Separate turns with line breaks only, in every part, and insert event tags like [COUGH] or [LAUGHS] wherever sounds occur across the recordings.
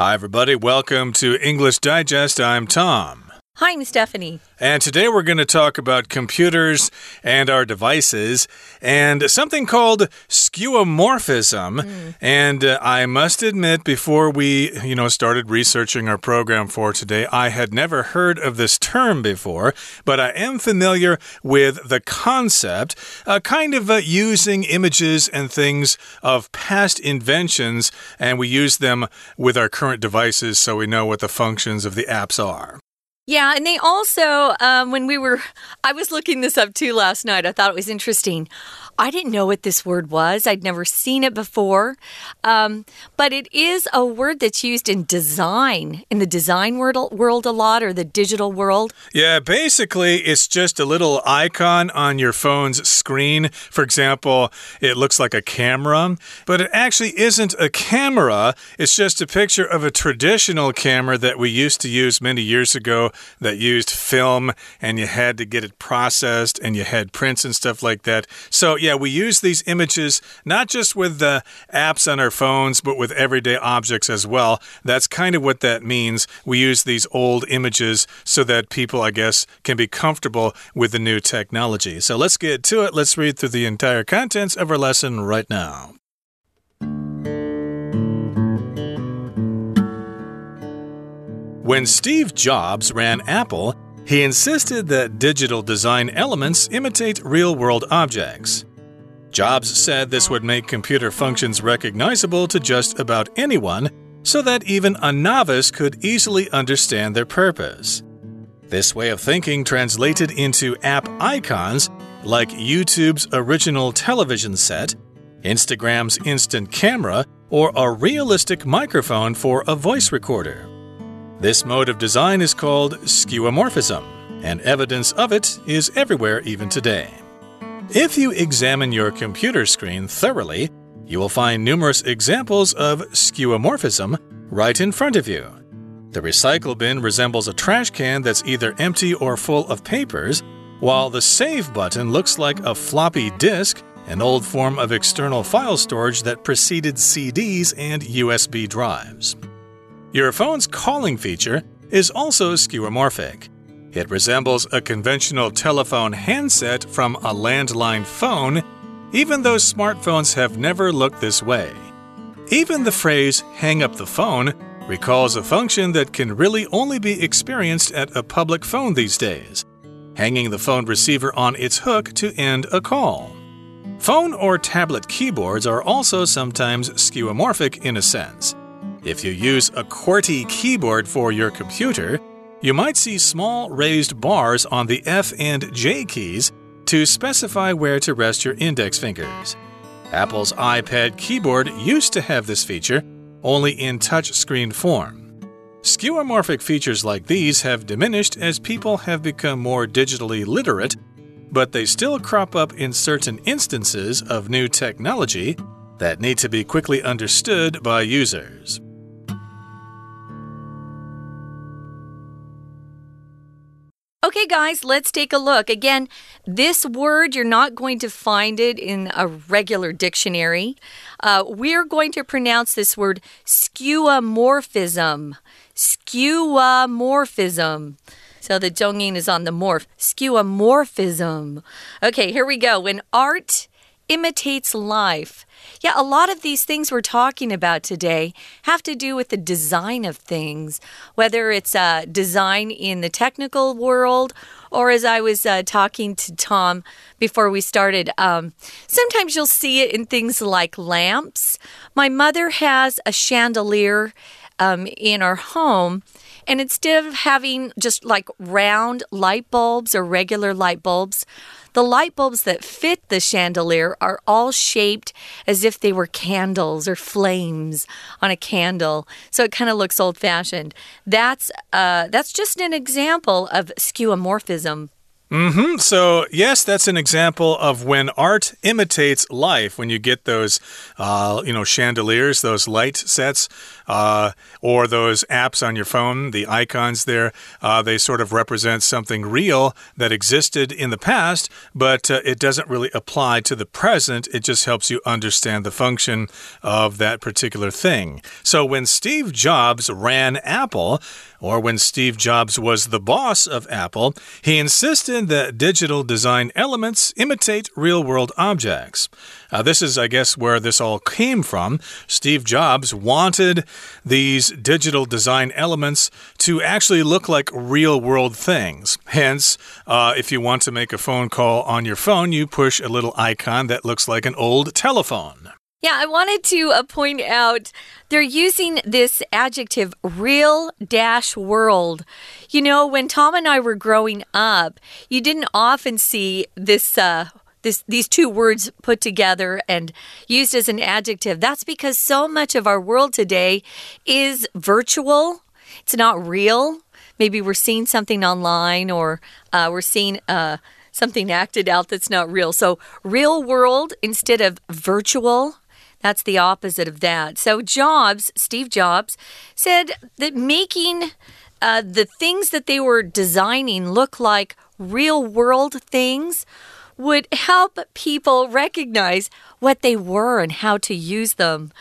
Hi, everybody. Welcome to English Digest. I'm Tom.
Hi, I'm Stephanie.
And today we're going to talk about computers and our devices and something called skeuomorphism. Mm. And uh, I must admit, before we, you know, started researching our program for today, I had never heard of this term before, but I am familiar with the concept, uh, kind of uh, using images and things of past inventions, and we use them with our current devices so we know what the functions of the apps are.
Yeah, and they also, um, when we were, [LAUGHS] I was looking this up too last night. I thought it was interesting. I didn't know what this word was. I'd never seen it before. Um, but it is a word that's used in design, in the design world, world a lot, or the digital world.
Yeah, basically, it's just a little icon on your phone's screen. For example, it looks like a camera, but it actually isn't a camera. It's just a picture of a traditional camera that we used to use many years ago that used film and you had to get it processed and you had prints and stuff like that. So, yeah yeah, we use these images not just with the apps on our phones, but with everyday objects as well. That's kind of what that means. We use these old images so that people, I guess, can be comfortable with the new technology. So let's get to it. Let's read through the entire contents of our lesson right now. When Steve Jobs ran Apple, he insisted that digital design elements imitate real world objects. Jobs said this would make computer functions recognizable to just about anyone so that even a novice could easily understand their purpose. This way of thinking translated into app icons like YouTube's original television set, Instagram's instant camera, or a realistic microphone for a voice recorder. This mode of design is called skeuomorphism, and evidence of it is everywhere even today. If you examine your computer screen thoroughly, you will find numerous examples of skeuomorphism right in front of you. The recycle bin resembles a trash can that's either empty or full of papers, while the Save button looks like a floppy disk, an old form of external file storage that preceded CDs and USB drives. Your phone's calling feature is also skeuomorphic. It resembles a conventional telephone handset from a landline phone, even though smartphones have never looked this way. Even the phrase hang up the phone recalls a function that can really only be experienced at a public phone these days hanging the phone receiver on its hook to end a call. Phone or tablet keyboards are also sometimes skeuomorphic in a sense. If you use a QWERTY keyboard for your computer, you might see small raised bars on the F and J keys to specify where to rest your index fingers. Apple's iPad keyboard used to have this feature, only in touchscreen form. Skeuomorphic features like these have diminished as people have become more digitally literate, but they still crop up in certain instances of new technology that need to be quickly understood by users.
Okay, guys, let's take a look. Again, this word, you're not going to find it in a regular dictionary. Uh, we're going to pronounce this word skeuomorphism. Skeuomorphism. So the zhongyin is on the morph. Skeuomorphism. Okay, here we go. When art imitates life. Yeah, a lot of these things we're talking about today have to do with the design of things, whether it's uh, design in the technical world or as I was uh, talking to Tom before we started, um, sometimes you'll see it in things like lamps. My mother has a chandelier um, in our home. And instead of having just like round light bulbs or regular light bulbs, the light bulbs that fit the chandelier are all shaped as if they were candles or flames on a candle. So it kind of looks old fashioned. That's, uh, that's just an example of skeuomorphism.
Mm hmm. So, yes, that's an example of when art imitates life. When you get those, uh, you know, chandeliers, those light sets, uh, or those apps on your phone, the icons there, uh, they sort of represent something real that existed in the past, but uh, it doesn't really apply to the present. It just helps you understand the function of that particular thing. So, when Steve Jobs ran Apple, or when Steve Jobs was the boss of Apple, he insisted that digital design elements imitate real world objects. Uh, this is, I guess, where this all came from. Steve Jobs wanted these digital design elements to actually look like real world things. Hence, uh, if you want to make a phone call on your phone, you push a little icon that looks like an old telephone.
Yeah, I wanted to uh, point out they're using this adjective real dash world. You know, when Tom and I were growing up, you didn't often see this. Uh, this, these two words put together and used as an adjective. That's because so much of our world today is virtual. It's not real. Maybe we're seeing something online or uh, we're seeing uh, something acted out that's not real. So, real world instead of virtual. That's the opposite of that. So, Jobs, Steve Jobs, said that making uh, the things that they were designing look like real world things would help people recognize what they were and how to use them.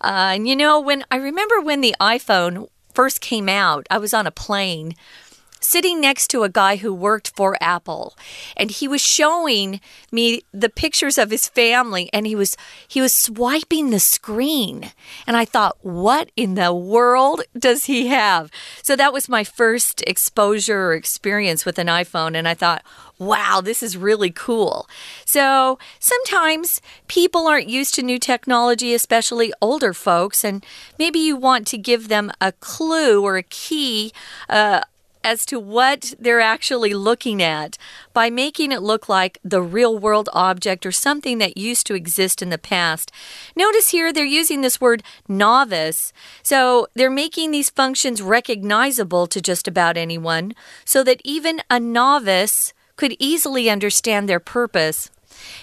Uh, and you know, when I remember when the iPhone first came out, I was on a plane sitting next to a guy who worked for Apple and he was showing me the pictures of his family and he was he was swiping the screen. And I thought what in the world does he have? So that was my first exposure or experience with an iPhone and I thought wow this is really cool. So sometimes people aren't used to new technology especially older folks and maybe you want to give them a clue or a key uh, as to what they're actually looking at by making it look like the real world object or something that used to exist in the past. Notice here they're using this word novice. So they're making these functions recognizable to just about anyone so that even a novice could easily understand their purpose.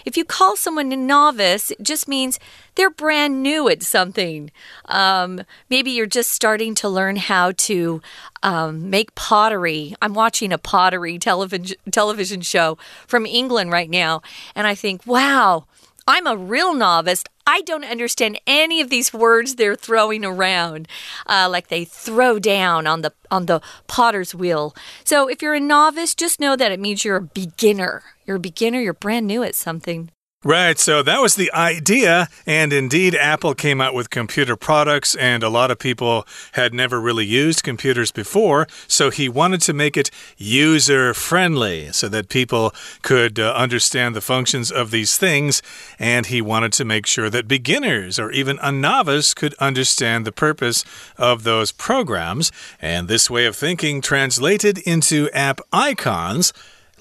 If you call someone a novice, it just means they're brand new at something. Um, maybe you're just starting to learn how to um, make pottery. I'm watching a pottery television television show from England right now, and I think, wow. I'm a real novice. I don't understand any of these words they're throwing around, uh, like they throw down on the on the potter's wheel. So if you're a novice, just know that it means you're a beginner. You're a beginner. You're brand new at something.
Right, so that was the idea, and indeed, Apple came out with computer products, and a lot of people had never really used computers before, so he wanted to make it user friendly so that people could uh, understand the functions of these things, and he wanted to make sure that beginners or even a novice could understand the purpose of those programs, and this way of thinking translated into app icons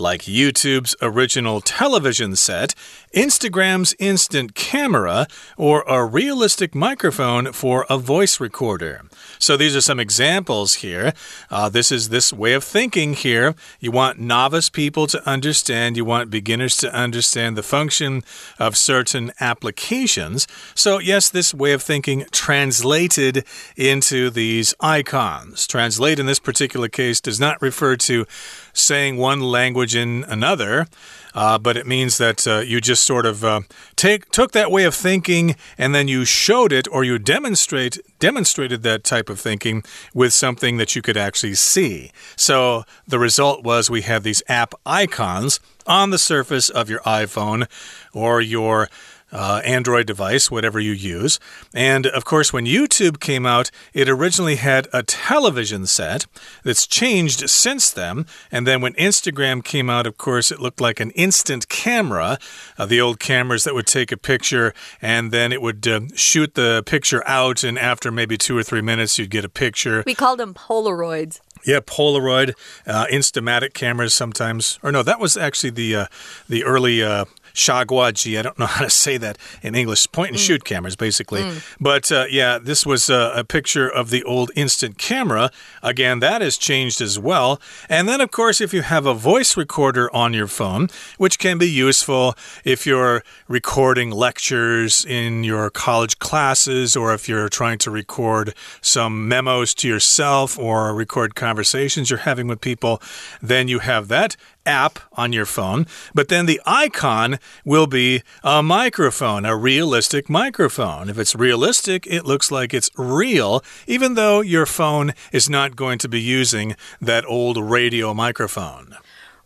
like YouTube's original television set, Instagram's instant camera, or a realistic microphone for a voice recorder. So these are some examples here. Uh, this is this way of thinking here. You want novice people to understand, you want beginners to understand the function of certain applications. So, yes, this way of thinking translated into these icons. Translate in this particular case does not refer to saying one language in another. Uh, but it means that uh, you just sort of uh, take took that way of thinking and then you showed it or you demonstrate demonstrated that type of thinking with something that you could actually see. So the result was we have these app icons on the surface of your iPhone or your uh, Android device, whatever you use. And of course, when YouTube came out, it originally had a television set that's changed since then. And then when Instagram came out, of course, it looked like an instant camera, uh, the old cameras that would take a picture and then it would uh, shoot the picture out. And after maybe two or three minutes, you'd get a picture.
We called them Polaroids.
Yeah, Polaroid, uh, Instamatic cameras sometimes. Or no, that was actually the uh, the early uh, shaguaji. I don't know how to say that in English. Point and mm. shoot cameras, basically. Mm. But uh, yeah, this was a, a picture of the old instant camera. Again, that has changed as well. And then, of course, if you have a voice recorder on your phone, which can be useful if you're recording lectures in your college classes or if you're trying to record some memos to yourself or record conversations you're having with people, then you have that app on your phone, but then the icon will be a microphone, a realistic microphone. If it's realistic, it looks like it's real, even though your phone is not going to be using that old radio microphone.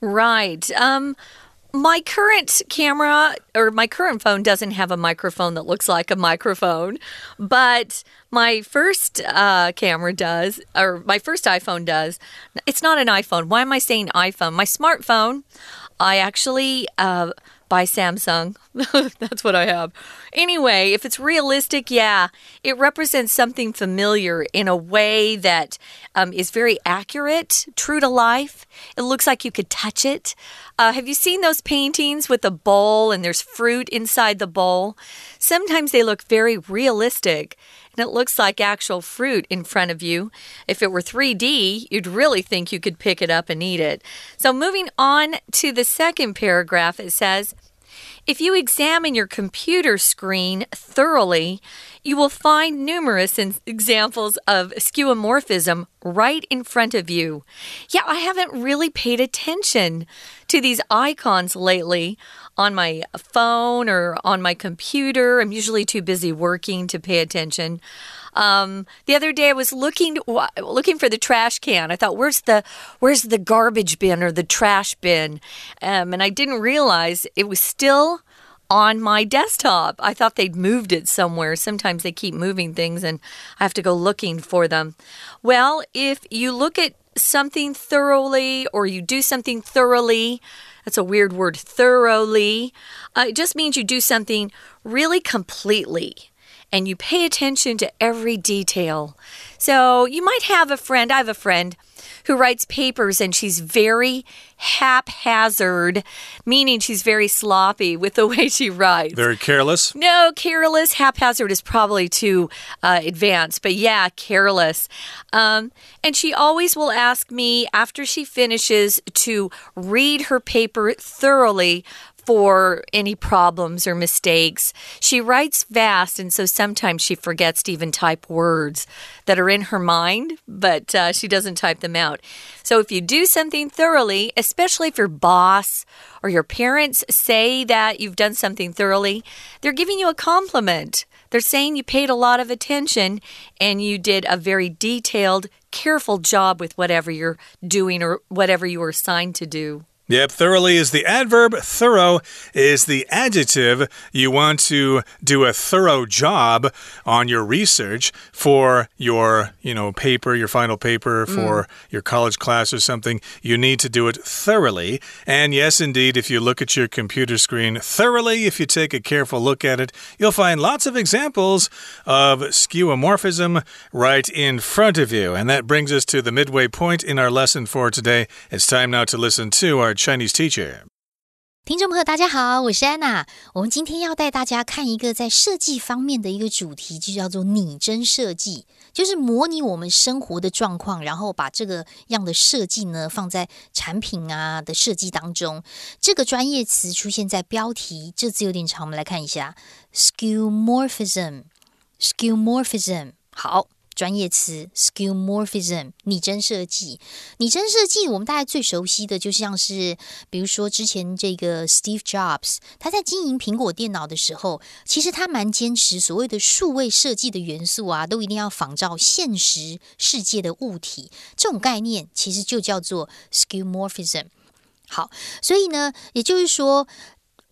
Right. Um, my current camera or my current phone doesn't have a microphone that looks like a microphone, but my first uh, camera does, or my first iPhone does. It's not an iPhone. Why am I saying iPhone? My smartphone, I actually. Uh, by Samsung. [LAUGHS] That's what I have. Anyway, if it's realistic, yeah, it represents something familiar in a way that um, is very accurate, true to life. It looks like you could touch it. Uh, have you seen those paintings with a bowl and there's fruit inside the bowl? Sometimes they look very realistic it looks like actual fruit in front of you. If it were 3D, you'd really think you could pick it up and eat it. So, moving on to the second paragraph, it says, if you examine your computer screen thoroughly, you will find numerous examples of skeuomorphism right in front of you. Yeah, I haven't really paid attention to these icons lately on my phone or on my computer. I'm usually too busy working to pay attention. Um, the other day I was looking looking for the trash can. I thought, where's the where's the garbage bin or the trash bin? Um, and I didn't realize it was still on my desktop. I thought they'd moved it somewhere. Sometimes they keep moving things and I have to go looking for them. Well, if you look at something thoroughly or you do something thoroughly, that's a weird word, thoroughly. Uh, it just means you do something really completely and you pay attention to every detail. So you might have a friend, I have a friend who writes papers and she's very haphazard, meaning she's very sloppy with the [LAUGHS] way she writes.
Very careless?
No, careless. Haphazard is probably too uh, advanced, but yeah, careless. Um, and she always will ask me after she finishes to read her paper thoroughly for any problems or mistakes. She writes fast, and so sometimes she forgets to even type words that are in her mind, but uh, she doesn't type them out. So if you do something thoroughly, especially if your boss or your parents say that you've done something thoroughly, they're giving you a compliment. They're saying you paid a lot of attention and you did a very detailed, careful job with whatever you're doing or whatever you were assigned to do.
Yep, thoroughly is the adverb, thorough is the adjective. You want to do a thorough job on your research for your, you know, paper, your final paper for mm. your college class or something. You need to do it thoroughly. And yes, indeed, if you look at your computer screen thoroughly, if you take a careful look at it, you'll find lots of examples of skeuomorphism right in front of you. And that brings us to the midway point in our lesson for today. It's time now to listen to our Chinese teacher.
听众朋友，大家好，我是安娜。我们今天要带大家看一个在设计方面的一个主题，就叫做拟真设计，就是模拟我们生活的状况，然后把这个样的设计呢放在产品啊的设计当中。这个专业词出现在标题，这字有点长，我们来看一下：skeuomorphism，skeuomorphism。好。专业词 skeuomorphism 拟真设计，拟真设计我们大概最熟悉的就像是，比如说之前这个 Steve Jobs，他在经营苹果电脑的时候，其实他蛮坚持所谓的数位设计的元素啊，都一定要仿照现实世界的物体，这种概念其实就叫做 skeuomorphism。好，所以呢，也就是说。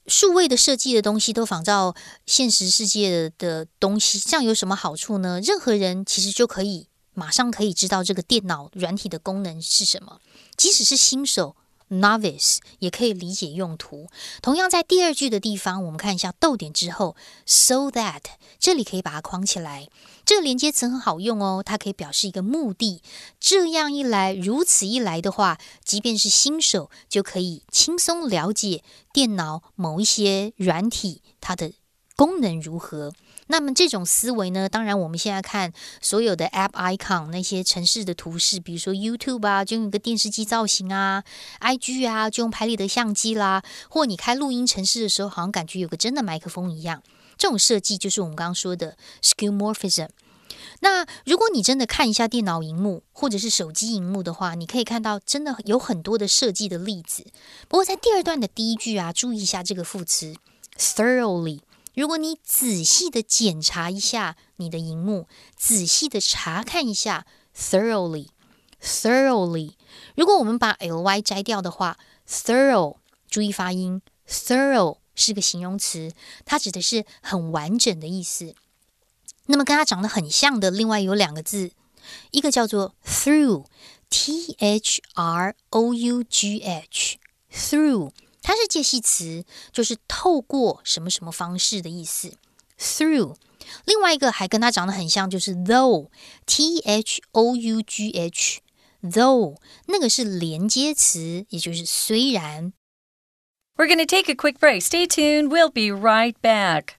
数位的设计的东西都仿照现实世界的的东西，这样有什么好处呢？任何人其实就可以马上可以知道这个电脑软体的功能是什么，即使是新手 novice 也可以理解用途。同样在第二句的地方，我们看一下逗点之后，so that 这里可以把它框起来。这个连接词很好用哦，它可以表示一个目的。这样一来，如此一来的话，即便是新手就可以轻松了解电脑某一些软体它的功能如何。那么这种思维呢？当然，我们现在看所有的 App icon 那些城市的图示，比如说 YouTube 啊，就用一个电视机造型啊；IG 啊，就用拍立得相机啦；或你开录音城市的时候，好像感觉有个真的麦克风一样。这种设计就是我们刚刚说的 skeuomorphism。那如果你真的看一下电脑荧幕或者是手机荧幕的话，你可以看到真的有很多的设计的例子。不过在第二段的第一句啊，注意一下这个副词 thoroughly。如果你仔细的检查一下你的荧幕，仔细的查看一下，thoroughly，thoroughly。如果我们把 ly 摘掉的话，thorough，注意发音，thorough 是个形容词，它指的是很完整的意思。那么跟它长得很像的，另外有两个字，一个叫做 through，t h r o u g h，through。它是介系词，就是透过什么什么方式的意思。Through，另外一个还跟它长得很像，就是 though，t h o u g h，though 那个是连接词，也就是虽然。
We're going to take a quick break. Stay tuned. We'll be right back.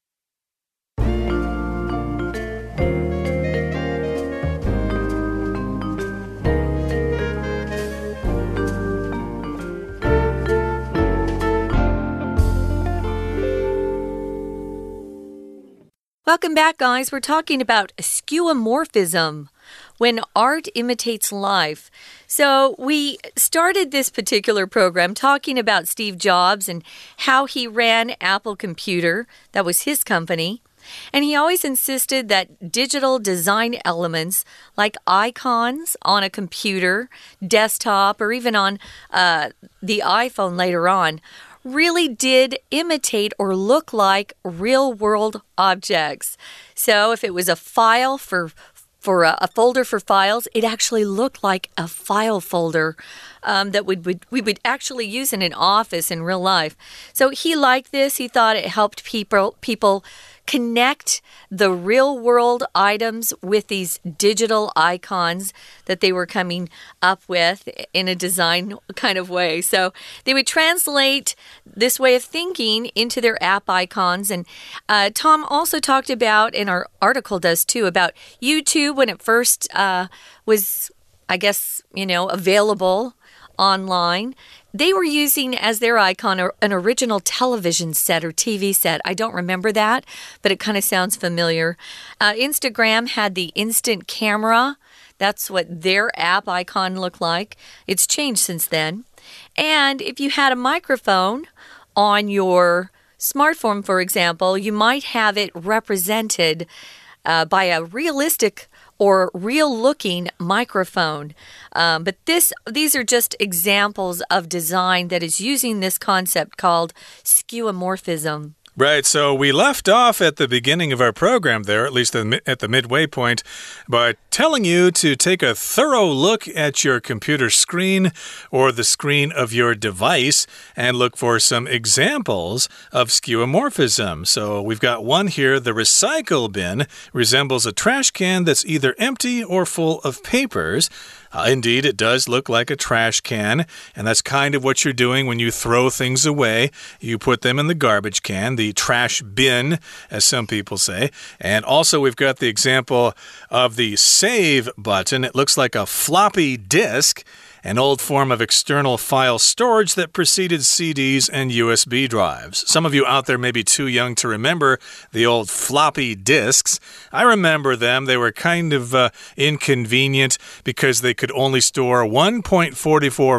Welcome back, guys. We're talking about skeuomorphism when art imitates life. So, we started this particular program talking about Steve Jobs and how he ran Apple Computer, that was his company. And he always insisted that digital design elements like icons on a computer, desktop, or even on uh, the iPhone later on really did imitate or look like real world objects. So if it was a file for for a, a, folder for files, it actually looked like a file folder um, that would, would, we would actually use in an office in real life. So he liked this. He thought it helped people people connect the real world items with these digital icons that they were coming up with in a design kind of way. So they would translate this way of thinking into their app icons. And uh, Tom also talked about, and our article does too, about YouTube when it first uh, was, I guess, you know, available online they were using as their icon an original television set or TV set. I don't remember that, but it kind of sounds familiar. Uh, Instagram had the instant camera. That's what their app icon looked like. It's changed since then. And if you had a microphone on your smartphone, for example, you might have it represented uh, by a realistic or real looking microphone. Um, but this these are just examples of design that is using this concept called skeuomorphism.
Right. So we left off at the beginning of our program there, at least at the midway point, by telling you to take a thorough look at your computer screen or the screen of your device and look for some examples of skeuomorphism. So we've got one here. The recycle bin resembles a trash can that's either empty or full of papers. Uh, indeed, it does look like a trash can, and that's kind of what you're doing when you throw things away. You put them in the garbage can, the trash bin, as some people say. And also, we've got the example of the save button. It looks like a floppy disk an old form of external file storage that preceded CDs and USB drives. Some of you out there may be too young to remember the old floppy disks. I remember them. They were kind of uh, inconvenient because they could only store 1.44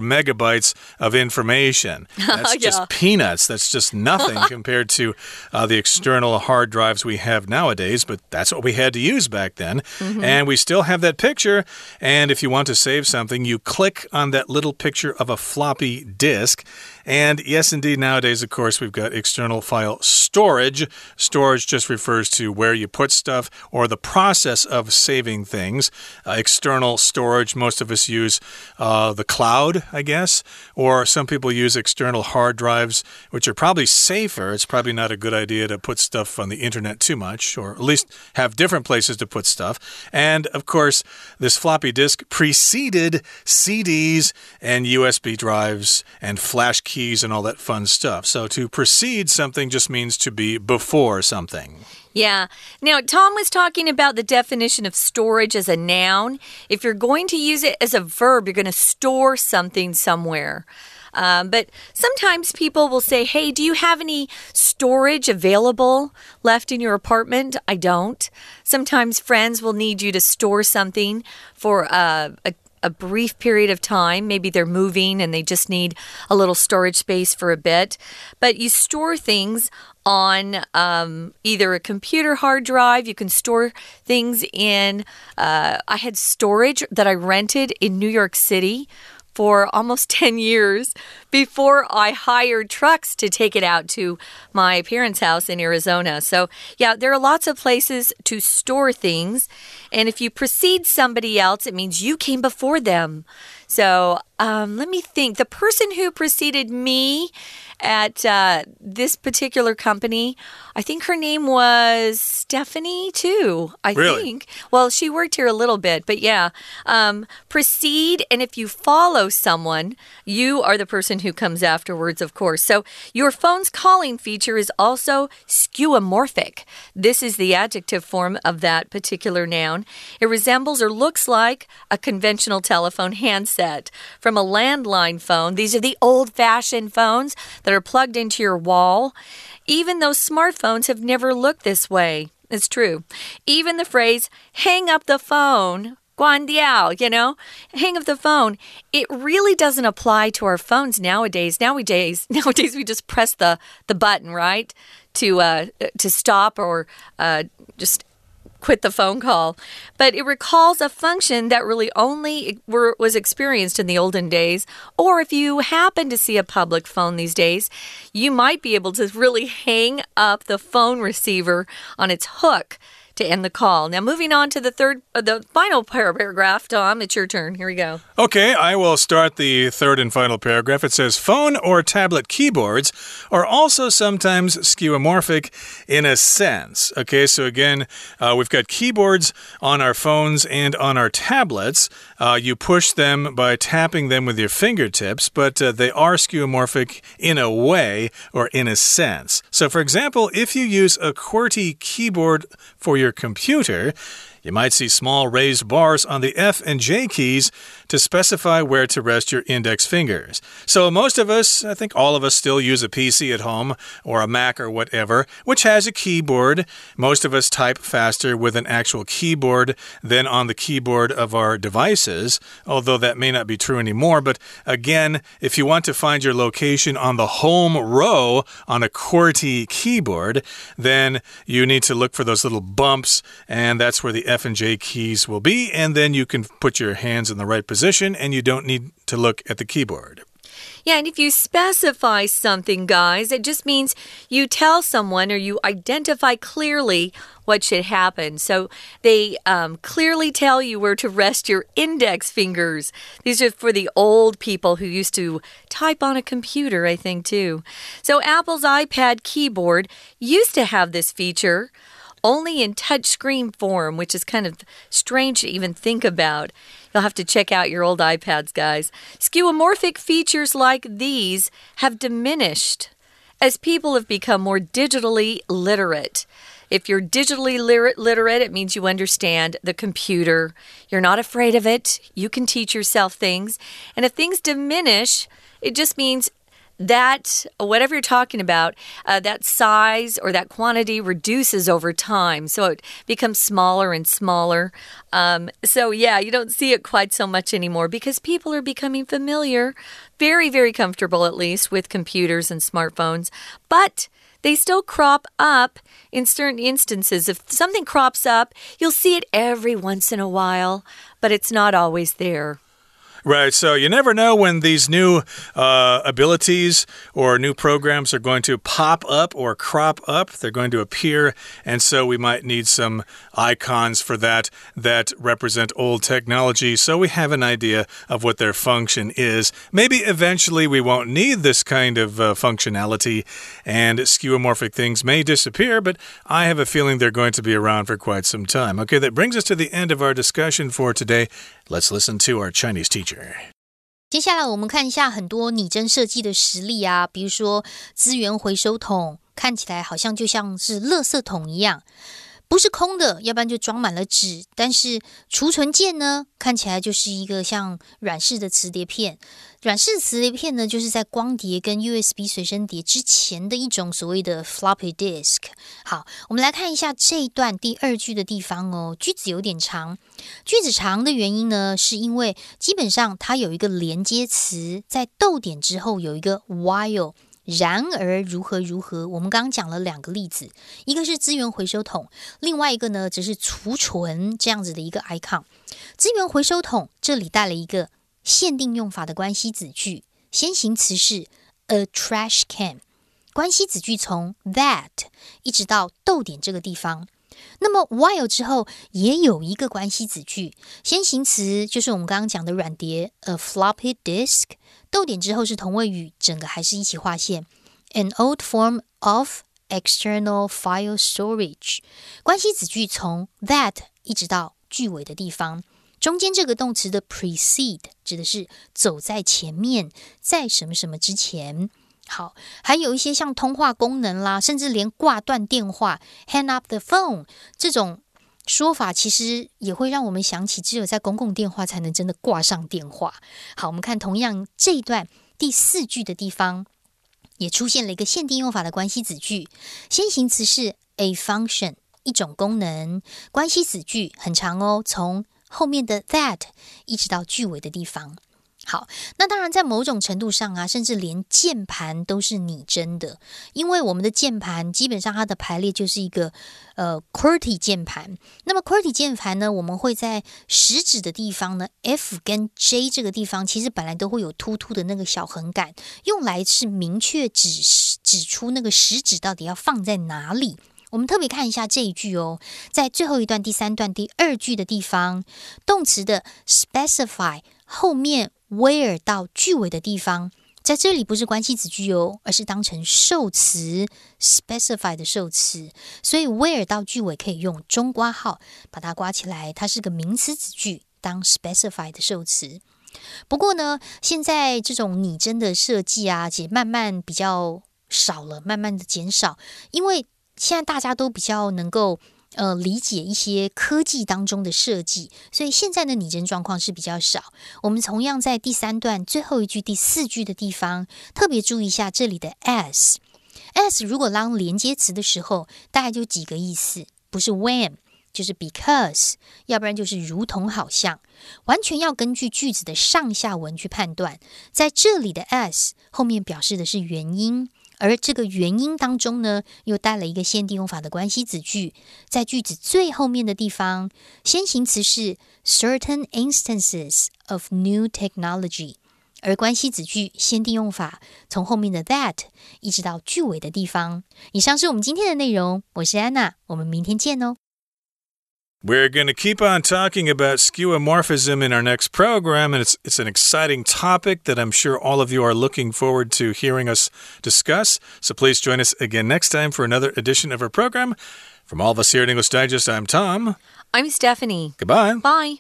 megabytes of information. [LAUGHS] That's yeah. just peanuts. That's just nothing [LAUGHS] compared to uh, the external hard drives we have nowadays, but that's what we had to use back then. Mm -hmm. And we still have that picture. And if you want to save something, you click on that little picture of a floppy disk. And yes, indeed, nowadays, of course, we've got external file storage. Storage just refers to where you put stuff or the process of saving things. Uh, external storage, most of us use uh, the cloud, I guess, or some people use external hard drives, which are probably safer. It's probably not a good idea to put stuff on the internet too much, or at least have different places to put stuff. And of course, this floppy disk preceded CDs and USB drives and flash keys keys and all that fun stuff. So to precede something just means to be before something.
Yeah. Now, Tom was talking about the definition of storage as a noun. If you're going to use it as a verb, you're going to store something somewhere. Um, but sometimes people will say, Hey, do you have any storage available left in your apartment? I don't. Sometimes friends will need you to store something for uh, a a brief period of time. Maybe they're moving and they just need a little storage space for a bit. But you store things on um, either a computer hard drive. You can store things in. Uh, I had storage that I rented in New York City for almost [LAUGHS] 10 years before I hired trucks to take it out to my parents' house in Arizona. So, yeah, there are lots of places to store things. And if you precede somebody else, it means you came before them. So, um, let me think. The person who preceded me at uh, this particular company. I think her name was Stephanie, too. I
really?
think. Well, she worked here a little bit, but yeah. Um, proceed, and if you follow someone, you are the person who comes afterwards, of course. So your phone's calling feature is also skeuomorphic. This is the adjective form of that particular noun. It resembles or looks like a conventional telephone handset. From a landline phone, these are the old fashioned phones that are plugged into your wall. Even though smartphones have never looked this way. It's true. Even the phrase, hang up the phone, 关掉, you know, hang up the phone. It really doesn't apply to our phones nowadays. Nowadays, [LAUGHS] nowadays we just press the the button, right, to uh, to stop or uh, just quit the phone call. But it recalls a function that really only were, was experienced in the olden days. Or if you happen to see a public phone these days, you might be able to really hang up the phone receiver on its hook to end the call. Now, moving on to the third, uh, the final paragraph, Tom, it's your turn. Here we go.
Okay, I will start the third and final paragraph. It says phone or tablet keyboards are also sometimes skeuomorphic in a sense. Okay, so again, uh, we've got keyboards on our phones and on our tablets. Uh, you push them by tapping them with your fingertips, but uh, they are skeuomorphic in a way or in a sense. So, for example, if you use a QWERTY keyboard for your your computer, you might see small raised bars on the F and J keys to specify where to rest your index fingers. So, most of us, I think all of us, still use a PC at home or a Mac or whatever, which has a keyboard. Most of us type faster with an actual keyboard than on the keyboard of our devices, although that may not be true anymore. But again, if you want to find your location on the home row on a QWERTY keyboard, then you need to look for those little bumps, and that's where the F and J keys will be, and then you can put your hands in the right position and you don't need to look at the keyboard.
Yeah, and if you specify something, guys, it just means you tell someone or you identify clearly what should happen. So they um, clearly tell you where to rest your index fingers. These are for the old people who used to type on a computer, I think, too. So Apple's iPad keyboard used to have this feature only in touchscreen form, which is kind of strange to even think about. You'll have to check out your old iPads, guys. Skeuomorphic features like these have diminished as people have become more digitally literate. If you're digitally literate, it means you understand the computer. You're not afraid of it. You can teach yourself things. And if things diminish, it just means that whatever you're talking about, uh, that size or that quantity reduces over time. So it becomes smaller and smaller. Um, so, yeah, you don't see it quite so much anymore because people are becoming familiar, very, very comfortable at least, with computers and smartphones. But they still crop up in certain instances. If something crops up, you'll see it every once in a while, but it's not always there.
Right. So you never know when these new uh, abilities or new programs are going to pop up or crop up. They're going to appear. And so we might need some icons for that that represent old technology so we have an idea of what their function is. Maybe eventually we won't need this kind of uh, functionality and skeuomorphic things may disappear, but I have a feeling they're going to be around for quite some time. Okay, that brings us to the end of our discussion for today. Let's listen to our Chinese teacher.
接下来我们看一下很多拟真设计的实例啊，比如说资源回收桶，看起来好像就像是垃圾桶一样。不是空的，要不然就装满了纸。但是储存键呢，看起来就是一个像软式的磁碟片。软式磁碟片呢，就是在光碟跟 USB 随身碟之前的一种所谓的 floppy disk。好，我们来看一下这一段第二句的地方哦。句子有点长，句子长的原因呢，是因为基本上它有一个连接词，在逗点之后有一个 while。然而，如何如何？我们刚刚讲了两个例子，一个是资源回收桶，另外一个呢，则是储存这样子的一个 icon。资源回收桶这里带了一个限定用法的关系子句，先行词是 a trash can，关系子句从 that 一直到逗点这个地方。那么 while 之后也有一个关系子句，先行词就是我们刚刚讲的软碟 a floppy disk。逗点之后是同位语，整个还是一起划线。An old form of external file storage。关系子句从 that 一直到句尾的地方，中间这个动词的 precede 指的是走在前面，在什么什么之前。好，还有一些像通话功能啦，甚至连挂断电话 hang up the phone 这种说法，其实也会让我们想起，只有在公共电话才能真的挂上电话。好，我们看同样这一段第四句的地方，也出现了一个限定用法的关系子句，先行词是 a function 一种功能，关系子句很长哦，从后面的 that 一直到句尾的地方。好，那当然，在某种程度上啊，甚至连键盘都是拟真的，因为我们的键盘基本上它的排列就是一个呃 QWERTY 键盘。那么 QWERTY 键盘呢，我们会在食指的地方呢，F 跟 J 这个地方，其实本来都会有突突的那个小横杆，用来是明确指指出那个食指到底要放在哪里。我们特别看一下这一句哦，在最后一段第三段第二句的地方，动词的 specify 后面。Where 到句尾的地方，在这里不是关系子句哦，而是当成受词 specify 的受词，所以 where 到句尾可以用中括号把它刮起来，它是个名词子句，当 specify 的受词。不过呢，现在这种拟真的设计啊，也慢慢比较少了，慢慢的减少，因为现在大家都比较能够。呃，理解一些科技当中的设计，所以现在的拟真状况是比较少。我们同样在第三段最后一句第四句的地方，特别注意一下这里的 as。as 如果当连接词的时候，大概就几个意思，不是 when 就是 because，要不然就是如同好像，完全要根据句子的上下文去判断。在这里的 as 后面表示的是原因。而这个原因当中呢，又带了一个限定用法的关系子句，在句子最后面的地方，先行词是 certain instances of new technology，而关系子句限定用法从后面的 that 一直到句尾的地方。以上是我们今天的内容，我是安娜，我们明天见哦。
We're going to keep on talking about skeuomorphism in our next program, and it's, it's an exciting topic that I'm sure all of you are looking forward to hearing us discuss. So please join us again next time for another edition of our program. From all of us here at English Digest, I'm Tom.
I'm Stephanie.
Goodbye.
Bye.